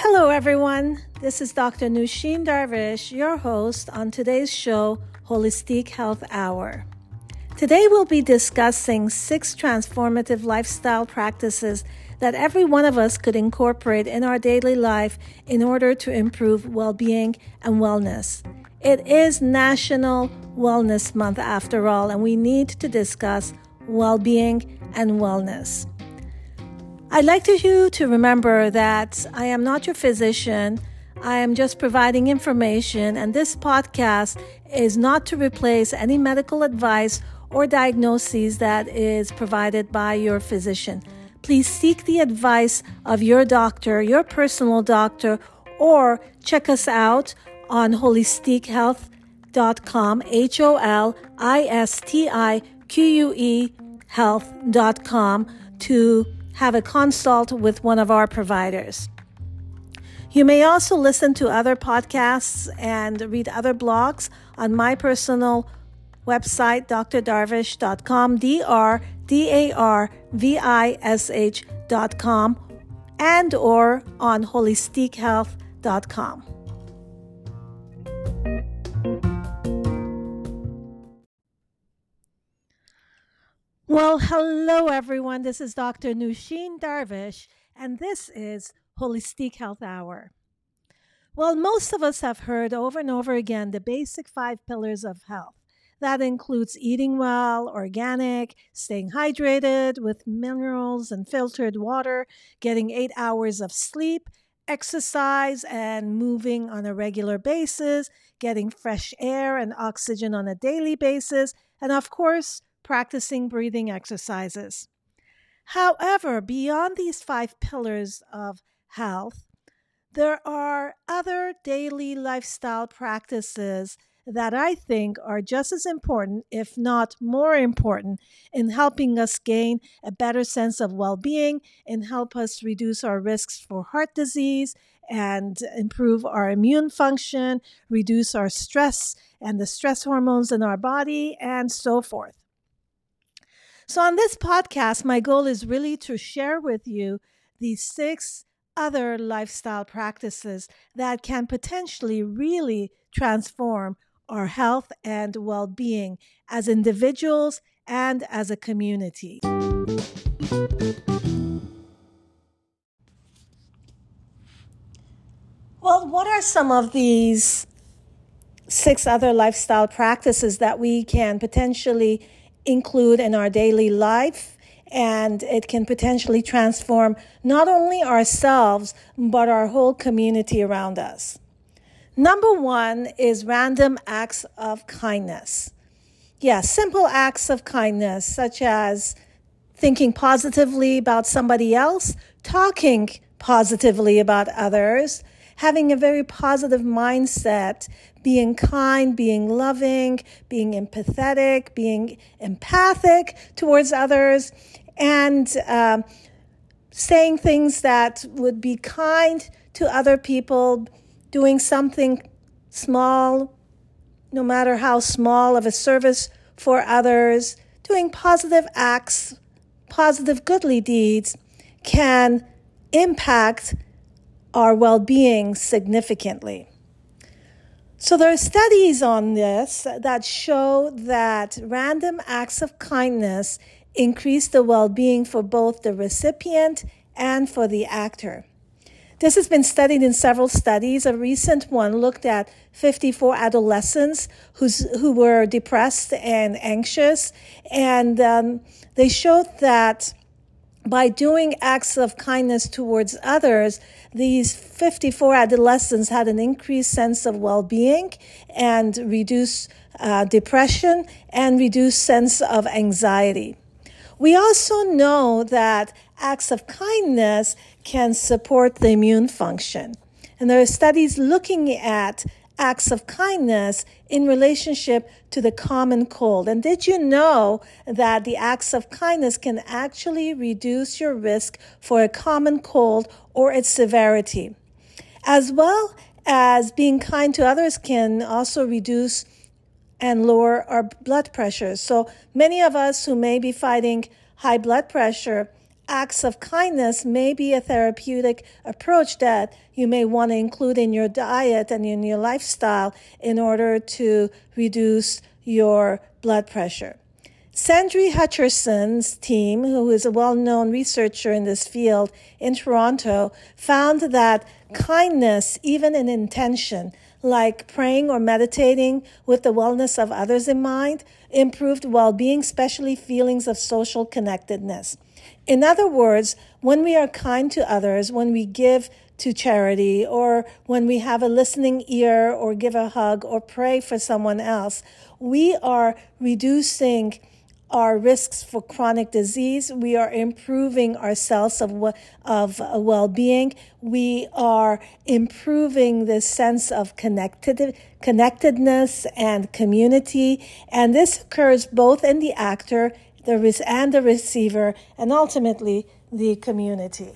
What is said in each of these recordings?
Hello, everyone. This is Dr. Nushin Darvish, your host on today's show, Holistic Health Hour. Today, we'll be discussing six transformative lifestyle practices that every one of us could incorporate in our daily life in order to improve well being and wellness. It is National Wellness Month after all, and we need to discuss well being and wellness. I'd like you to remember that I am not your physician. I am just providing information, and this podcast is not to replace any medical advice or diagnoses that is provided by your physician. Please seek the advice of your doctor, your personal doctor, or check us out on holistiquehealth.com, H O L I S T I Q U E health.com to have a consult with one of our providers. You may also listen to other podcasts and read other blogs on my personal website, drdarvish.com, D R D A R V I S H.com, and or on holistiquehealth.com. Well, hello everyone. This is Dr. Nushin Darvish, and this is Holistic Health Hour. Well, most of us have heard over and over again the basic five pillars of health. That includes eating well, organic, staying hydrated with minerals and filtered water, getting eight hours of sleep, exercise and moving on a regular basis, getting fresh air and oxygen on a daily basis, and of course, practicing breathing exercises. However, beyond these five pillars of health, there are other daily lifestyle practices that I think are just as important, if not more important, in helping us gain a better sense of well being and help us reduce our risks for heart disease and improve our immune function, reduce our stress and the stress hormones in our body, and so forth. So, on this podcast, my goal is really to share with you these six other lifestyle practices that can potentially really transform our health and well being as individuals and as a community. Well, what are some of these six other lifestyle practices that we can potentially include in our daily life and it can potentially transform not only ourselves, but our whole community around us. Number one is random acts of kindness. Yeah, simple acts of kindness, such as thinking positively about somebody else, talking positively about others, having a very positive mindset, being kind, being loving, being empathetic, being empathic towards others, and um, saying things that would be kind to other people, doing something small, no matter how small, of a service for others, doing positive acts, positive goodly deeds can impact our well being significantly. So, there are studies on this that show that random acts of kindness increase the well being for both the recipient and for the actor. This has been studied in several studies. A recent one looked at 54 adolescents who were depressed and anxious, and um, they showed that by doing acts of kindness towards others, these 54 adolescents had an increased sense of well being and reduced uh, depression and reduced sense of anxiety. We also know that acts of kindness can support the immune function. And there are studies looking at acts of kindness in relationship to the common cold. And did you know that the acts of kindness can actually reduce your risk for a common cold or its severity? As well as being kind to others can also reduce and lower our blood pressure. So many of us who may be fighting high blood pressure, acts of kindness may be a therapeutic approach that you may want to include in your diet and in your lifestyle in order to reduce your blood pressure. Cendri Hutcherson's team, who is a well known researcher in this field in Toronto, found that kindness, even in intention, like praying or meditating with the wellness of others in mind, improved well being, especially feelings of social connectedness. In other words, when we are kind to others, when we give to charity, or when we have a listening ear, or give a hug, or pray for someone else, we are reducing our risks for chronic disease. We are improving ourselves of, of uh, well-being. We are improving the sense of connected, connectedness and community. And this occurs both in the actor the, and the receiver and ultimately the community.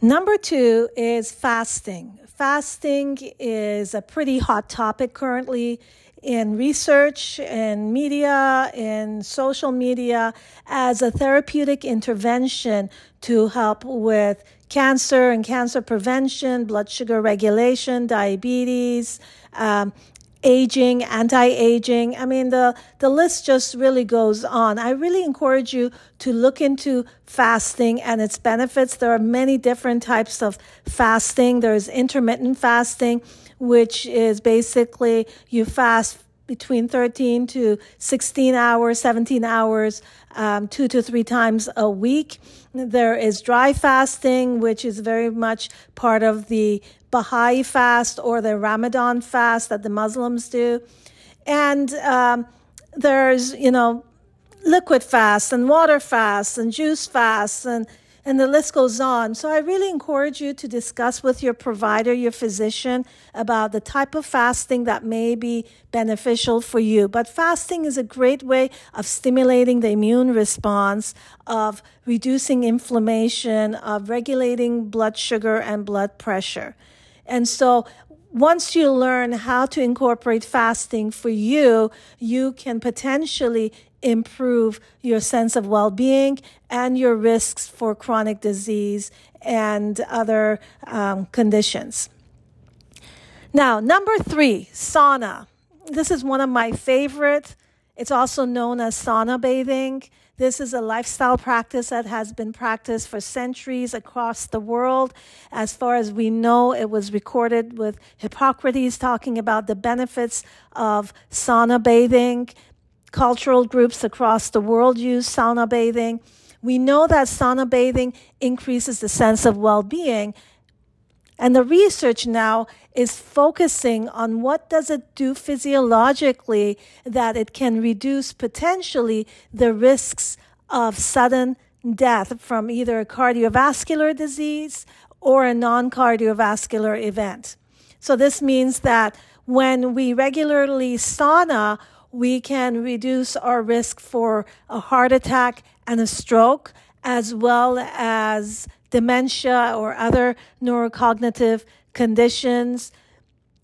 Number two is fasting. Fasting is a pretty hot topic currently in research, in media, in social media, as a therapeutic intervention to help with cancer and cancer prevention, blood sugar regulation, diabetes, um, aging, anti-aging. I mean, the, the list just really goes on. I really encourage you to look into fasting and its benefits. There are many different types of fasting. There's intermittent fasting, which is basically you fast between 13 to 16 hours, 17 hours, um, two to three times a week. There is dry fasting, which is very much part of the Baha'i fast or the Ramadan fast that the Muslims do. And um, there's, you know, liquid fasts and water fasts and juice fasts and and the list goes on. So I really encourage you to discuss with your provider, your physician, about the type of fasting that may be beneficial for you. But fasting is a great way of stimulating the immune response, of reducing inflammation, of regulating blood sugar and blood pressure. And so once you learn how to incorporate fasting for you, you can potentially improve your sense of well being and your risks for chronic disease and other um, conditions. Now, number three, sauna. This is one of my favorite. It's also known as sauna bathing. This is a lifestyle practice that has been practiced for centuries across the world. As far as we know, it was recorded with Hippocrates talking about the benefits of sauna bathing. Cultural groups across the world use sauna bathing. We know that sauna bathing increases the sense of well being and the research now is focusing on what does it do physiologically that it can reduce potentially the risks of sudden death from either a cardiovascular disease or a non-cardiovascular event. So this means that when we regularly sauna, we can reduce our risk for a heart attack and a stroke, as well as dementia or other neurocognitive conditions.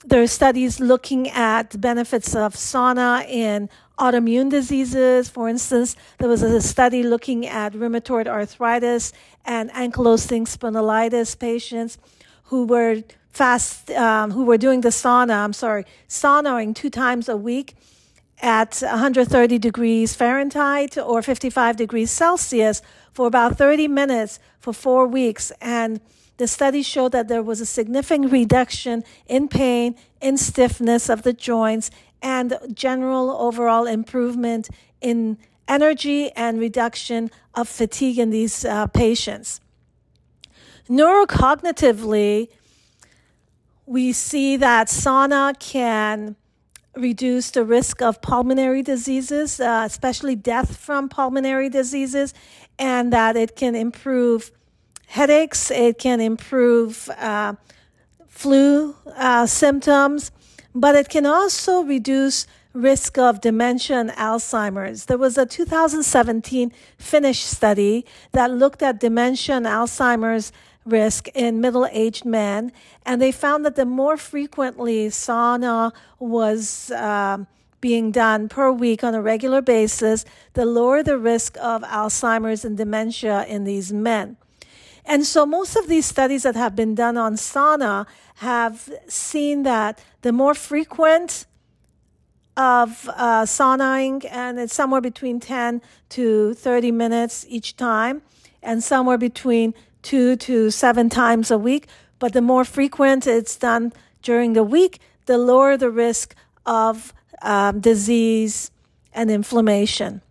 There are studies looking at the benefits of sauna in autoimmune diseases. For instance, there was a study looking at rheumatoid arthritis and ankylosing spondylitis patients who were fast, um, who were doing the sauna, I'm sorry, saunaing two times a week at 130 degrees Fahrenheit or 55 degrees Celsius for about 30 minutes for four weeks. And the study showed that there was a significant reduction in pain, in stiffness of the joints, and general overall improvement in energy and reduction of fatigue in these uh, patients. Neurocognitively, we see that sauna can reduce the risk of pulmonary diseases, uh, especially death from pulmonary diseases, and that it can improve headaches, it can improve uh, flu uh, symptoms, but it can also reduce risk of dementia and Alzheimer's. There was a 2017 Finnish study that looked at dementia and Alzheimer's risk in middle aged men. And they found that the more frequently sauna was uh, being done per week on a regular basis, the lower the risk of Alzheimer's and dementia in these men. And so most of these studies that have been done on sauna have seen that the more frequent of uh, saunaing, and it's somewhere between 10 to 30 minutes each time, and somewhere between two to seven times a week. But the more frequent it's done during the week, the lower the risk of um, disease and inflammation.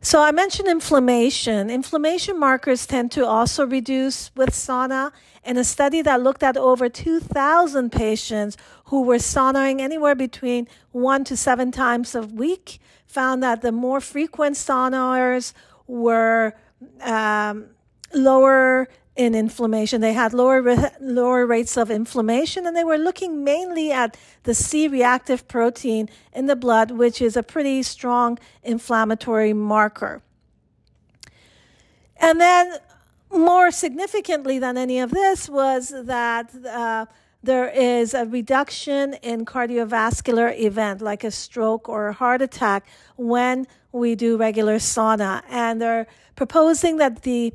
So I mentioned inflammation. Inflammation markers tend to also reduce with sauna. In a study that looked at over 2,000 patients who were saunaing anywhere between one to seven times a week, found that the more frequent sauners were um, lower in inflammation. They had lower lower rates of inflammation, and they were looking mainly at the C-reactive protein in the blood, which is a pretty strong inflammatory marker. And then, more significantly than any of this, was that. Uh, there is a reduction in cardiovascular event like a stroke or a heart attack when we do regular sauna and they're proposing that the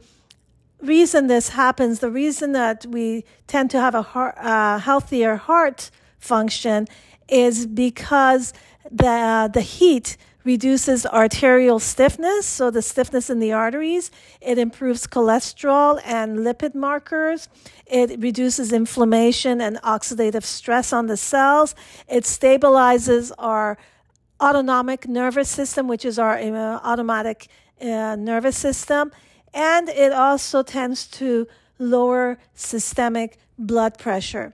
reason this happens, the reason that we tend to have a heart, uh, healthier heart function is because the, the heat reduces arterial stiffness, so the stiffness in the arteries. It improves cholesterol and lipid markers. It reduces inflammation and oxidative stress on the cells. It stabilizes our autonomic nervous system, which is our uh, automatic uh, nervous system and it also tends to lower systemic blood pressure.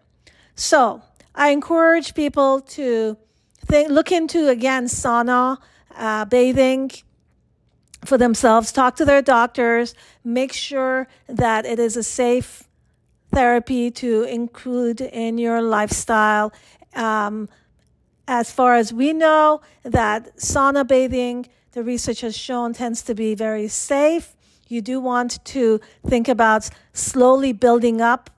So I encourage people to think, look into again sauna, uh, bathing for themselves, talk to their doctors, make sure that it is a safe therapy to include in your lifestyle. Um, as far as we know, that sauna bathing, the research has shown, tends to be very safe you do want to think about slowly building up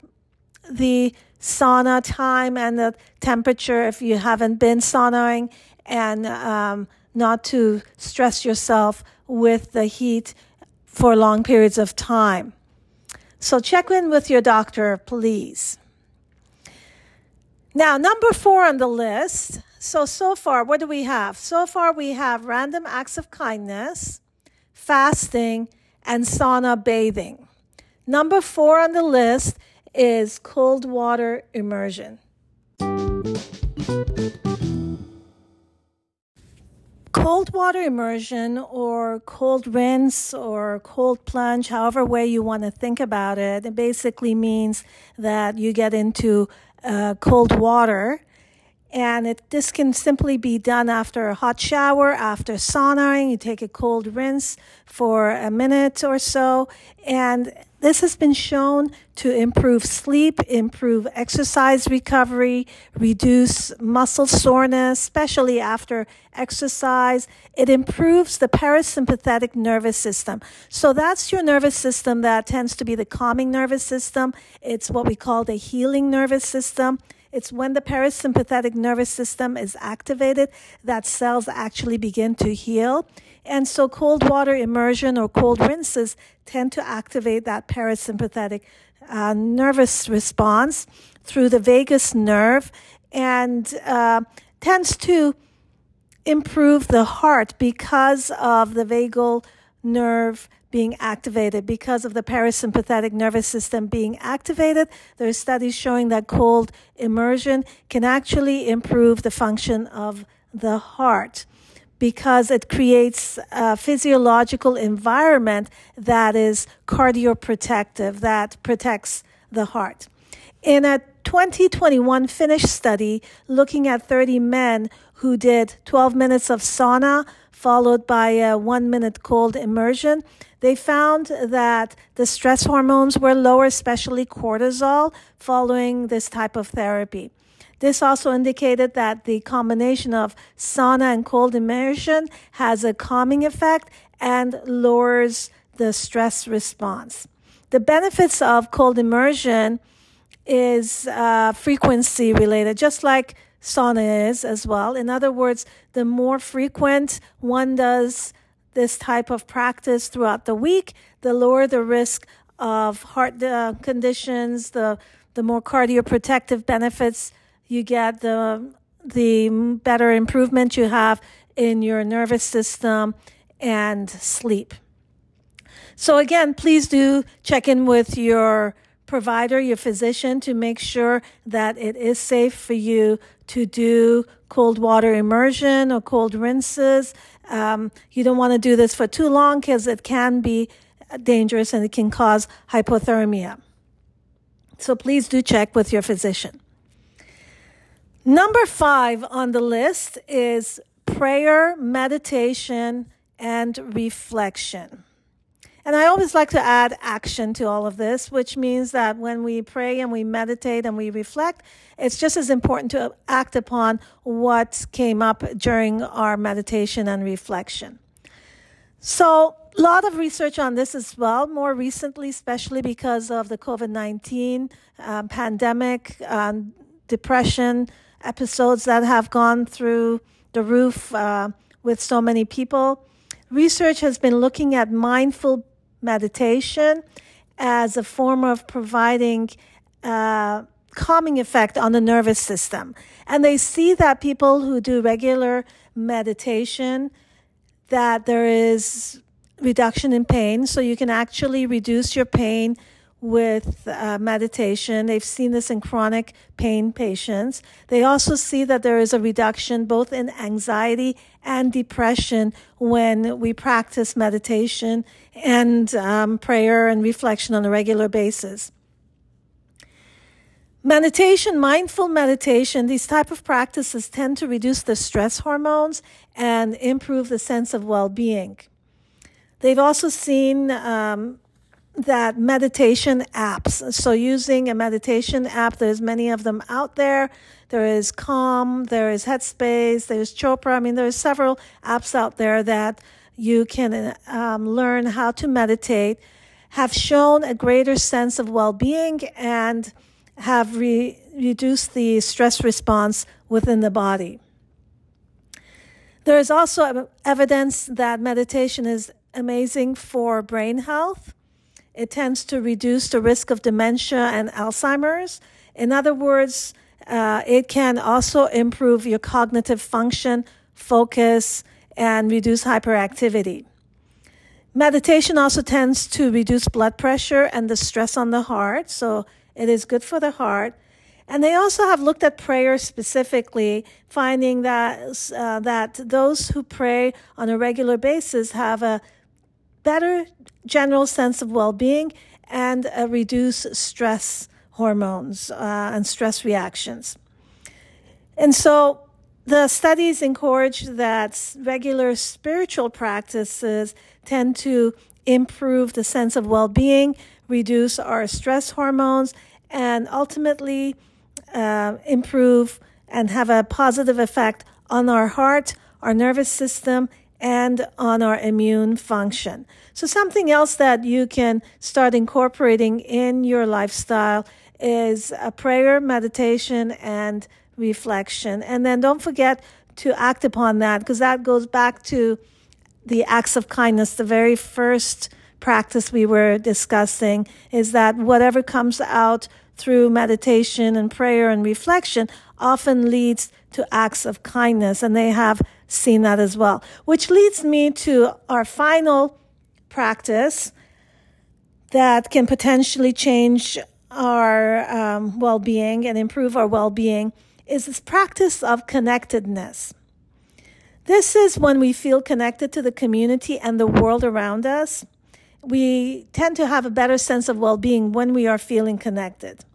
the sauna time and the temperature if you haven't been saunaing and um, not to stress yourself with the heat for long periods of time. So check in with your doctor, please. Now, number four on the list. So, so far, what do we have? So far, we have random acts of kindness, fasting, and sauna bathing. Number four on the list is cold water immersion. Cold water immersion or cold rinse or cold plunge, however way you want to think about it, it basically means that you get into uh, cold water and it, this can simply be done after a hot shower, after saunaing. You take a cold rinse for a minute or so. And this has been shown to improve sleep, improve exercise recovery, reduce muscle soreness, especially after exercise. It improves the parasympathetic nervous system. So that's your nervous system that tends to be the calming nervous system. It's what we call the healing nervous system. It's when the parasympathetic nervous system is activated that cells actually begin to heal. And so cold water immersion or cold rinses tend to activate that parasympathetic uh, nervous response through the vagus nerve and uh, tends to improve the heart because of the vagal nerve being activated because of the parasympathetic nervous system being activated. There are studies showing that cold immersion can actually improve the function of the heart because it creates a physiological environment that is cardioprotective, that protects the heart. In a 2021 Finnish study looking at 30 men who did 12 minutes of sauna followed by a one minute cold immersion, they found that the stress hormones were lower, especially cortisol, following this type of therapy. This also indicated that the combination of sauna and cold immersion has a calming effect and lowers the stress response. The benefits of cold immersion is uh, frequency related, just like sauna is as well. In other words, the more frequent one does this type of practice throughout the week, the lower the risk of heart uh, conditions, the the more cardioprotective benefits you get, the the better improvement you have in your nervous system and sleep. So again, please do check in with your provider, your physician, to make sure that it is safe for you to do cold water immersion or cold rinses. Um, you don't want to do this for too long because it can be dangerous and it can cause hypothermia. So please do check with your physician. Number five on the list is prayer, meditation, and reflection. And I always like to add action to all of this, which means that when we pray and we meditate and we reflect, it's just as important to act upon what came up during our meditation and reflection. So, a lot of research on this as well, more recently, especially because of the COVID 19 um, pandemic, um, depression episodes that have gone through the roof uh, with so many people. Research has been looking at mindful meditation as a form of providing uh, calming effect on the nervous system. And they see that people who do regular meditation, that there is reduction in pain. So you can actually reduce your pain with uh, meditation. They've seen this in chronic pain patients. They also see that there is a reduction both in anxiety and depression when we practice meditation and um, prayer and reflection on a regular basis. Meditation, mindful meditation, these type of practices tend to reduce the stress hormones and improve the sense of well-being. They've also seen um, that meditation apps. So using a meditation app, there's many of them out there. There is Calm, there is Headspace, there's Chopra. I mean, there's several apps out there that you can um, learn how to meditate, have shown a greater sense of well-being and have re- reduced the stress response within the body. There is also evidence that meditation is amazing for brain health. It tends to reduce the risk of dementia and Alzheimer's. In other words, uh, it can also improve your cognitive function, focus, and reduce hyperactivity. Meditation also tends to reduce blood pressure and the stress on the heart, so it is good for the heart. And they also have looked at prayer specifically, finding that uh, that those who pray on a regular basis have a better general sense of well being and uh, reduce stress hormones uh, and stress reactions. And so the studies encourage that regular spiritual practices tend to improve the sense of well being, reduce our stress hormones, and ultimately uh, improve and have a positive effect on our heart, our nervous system, and on our immune function. So, something else that you can start incorporating in your lifestyle is a prayer, meditation, and reflection. And then don't forget to act upon that because that goes back to the acts of kindness, the very first practice we were discussing is that whatever comes out through meditation and prayer and reflection often leads to acts of kindness. And they have seen that as well. Which leads me to our final practice that can potentially change our um, well being and improve our well being is this practice of connectedness. This is when we feel connected to the community and the world around us. We tend to have a better sense of well being when we are feeling connected.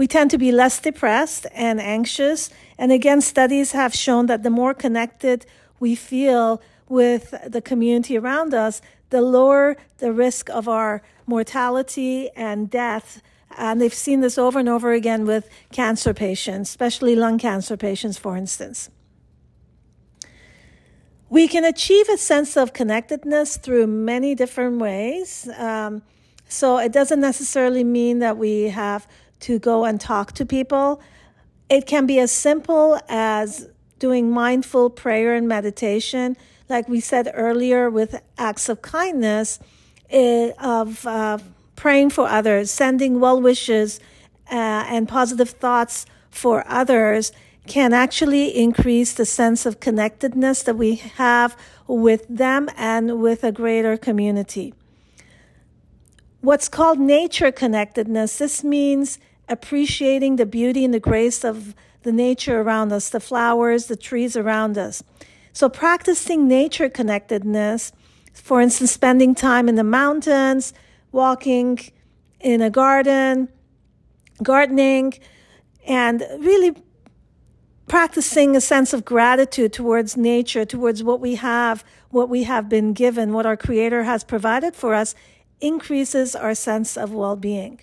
We tend to be less depressed and anxious. And again, studies have shown that the more connected we feel with the community around us, the lower the risk of our mortality and death. And they've seen this over and over again with cancer patients, especially lung cancer patients, for instance. We can achieve a sense of connectedness through many different ways. Um, so it doesn't necessarily mean that we have to go and talk to people. It can be as simple as doing mindful prayer and meditation, like we said earlier, with acts of kindness, eh, of uh, praying for others, sending well wishes uh, and positive thoughts for others can actually increase the sense of connectedness that we have with them and with a greater community. What's called nature connectedness, this means appreciating the beauty and the grace of the nature around us, the flowers, the trees around us. So practicing nature connectedness, for instance, spending time in the mountains, walking in a garden, gardening, and really practicing a sense of gratitude towards nature, towards what we have, what we have been given, what our Creator has provided for us, increases our sense of well being.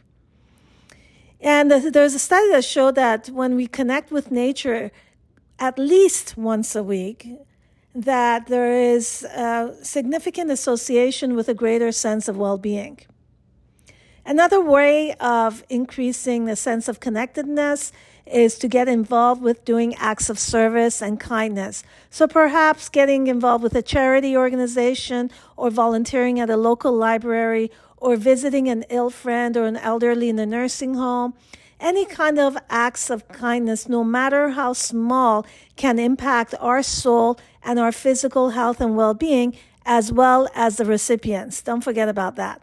And there's a study that showed that when we connect with nature at least once a week, that there is a significant association with a greater sense of well being. Another way of increasing the sense of connectedness is to get involved with doing acts of service and kindness. So perhaps getting involved with a charity organization or volunteering at a local library or visiting an ill friend or an elderly in a nursing home. Any kind of acts of kindness, no matter how small, can impact our soul and our physical health and well being, as well as the recipients. Don't forget about that.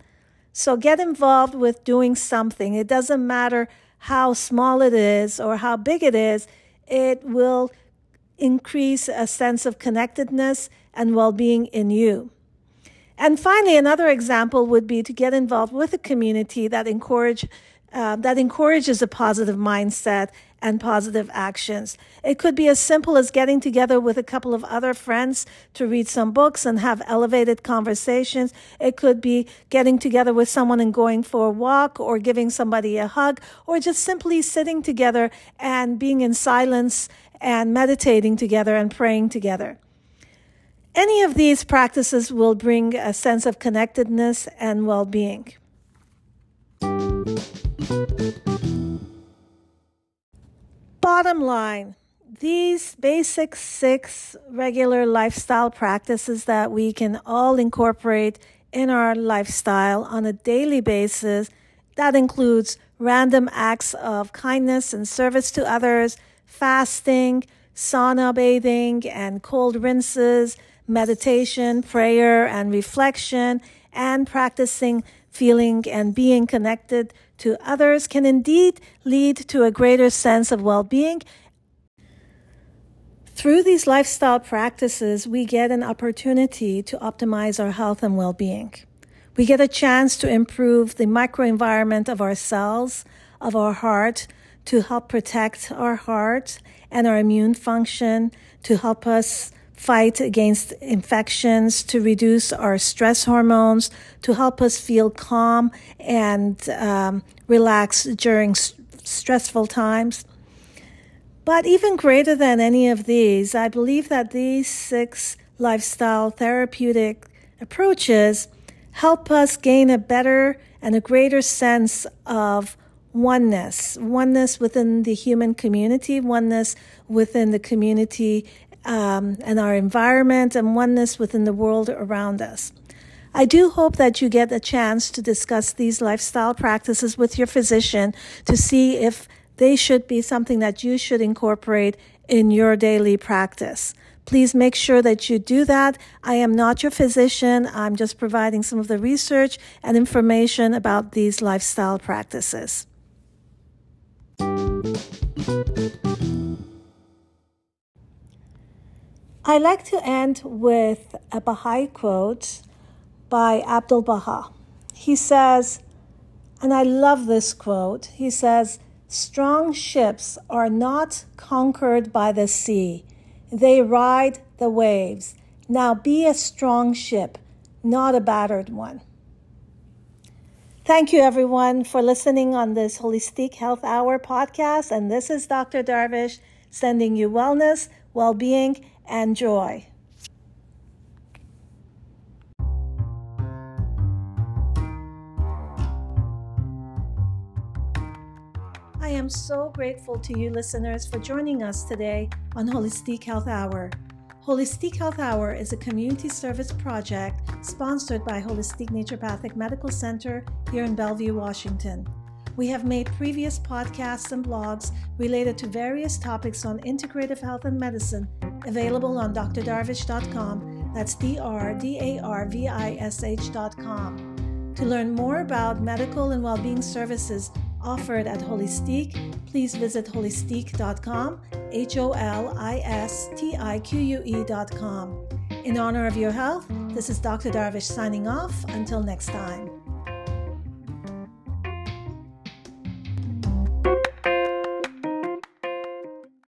So get involved with doing something. It doesn't matter how small it is or how big it is, it will increase a sense of connectedness and well being in you. And finally, another example would be to get involved with a community that encourage uh, that encourages a positive mindset and positive actions. It could be as simple as getting together with a couple of other friends to read some books and have elevated conversations. It could be getting together with someone and going for a walk or giving somebody a hug or just simply sitting together and being in silence and meditating together and praying together. Any of these practices will bring a sense of connectedness and well being. Bottom line, these basic six regular lifestyle practices that we can all incorporate in our lifestyle on a daily basis, that includes random acts of kindness and service to others, fasting, sauna bathing and cold rinses, meditation, prayer and reflection, and practicing feeling and being connected to others can indeed lead to a greater sense of well being. Through these lifestyle practices, we get an opportunity to optimize our health and well being. We get a chance to improve the microenvironment of our cells, of our heart, to help protect our heart and our immune function, to help us fight against infections, to reduce our stress hormones, to help us feel calm and um, relax during st- stressful times. But even greater than any of these, I believe that these six lifestyle therapeutic approaches help us gain a better and a greater sense of oneness, oneness within the human community, oneness within the community um, and our environment and oneness within the world around us. I do hope that you get a chance to discuss these lifestyle practices with your physician to see if they should be something that you should incorporate in your daily practice. Please make sure that you do that. I am not your physician. I'm just providing some of the research and information about these lifestyle practices. I like to end with a Baha'i quote by Abdul Baha. He says, and I love this quote, he says, Strong ships are not conquered by the sea, they ride the waves. Now be a strong ship, not a battered one. Thank you, everyone, for listening on this Holistic Health Hour podcast. And this is Dr. Darvish sending you wellness, well being, and joy. I am so grateful to you, listeners, for joining us today on Holistic Health Hour. Holistic Health Hour is a community service project sponsored by Holistic Naturopathic Medical Center here in Bellevue, Washington. We have made previous podcasts and blogs related to various topics on integrative health and medicine available on drdarvish.com. That's D R D A R V I S H.com. To learn more about medical and well being services offered at Holistique, please visit holistique.com, H O L I S T I Q U E.com. In honor of your health, this is Dr. Darvish signing off. Until next time.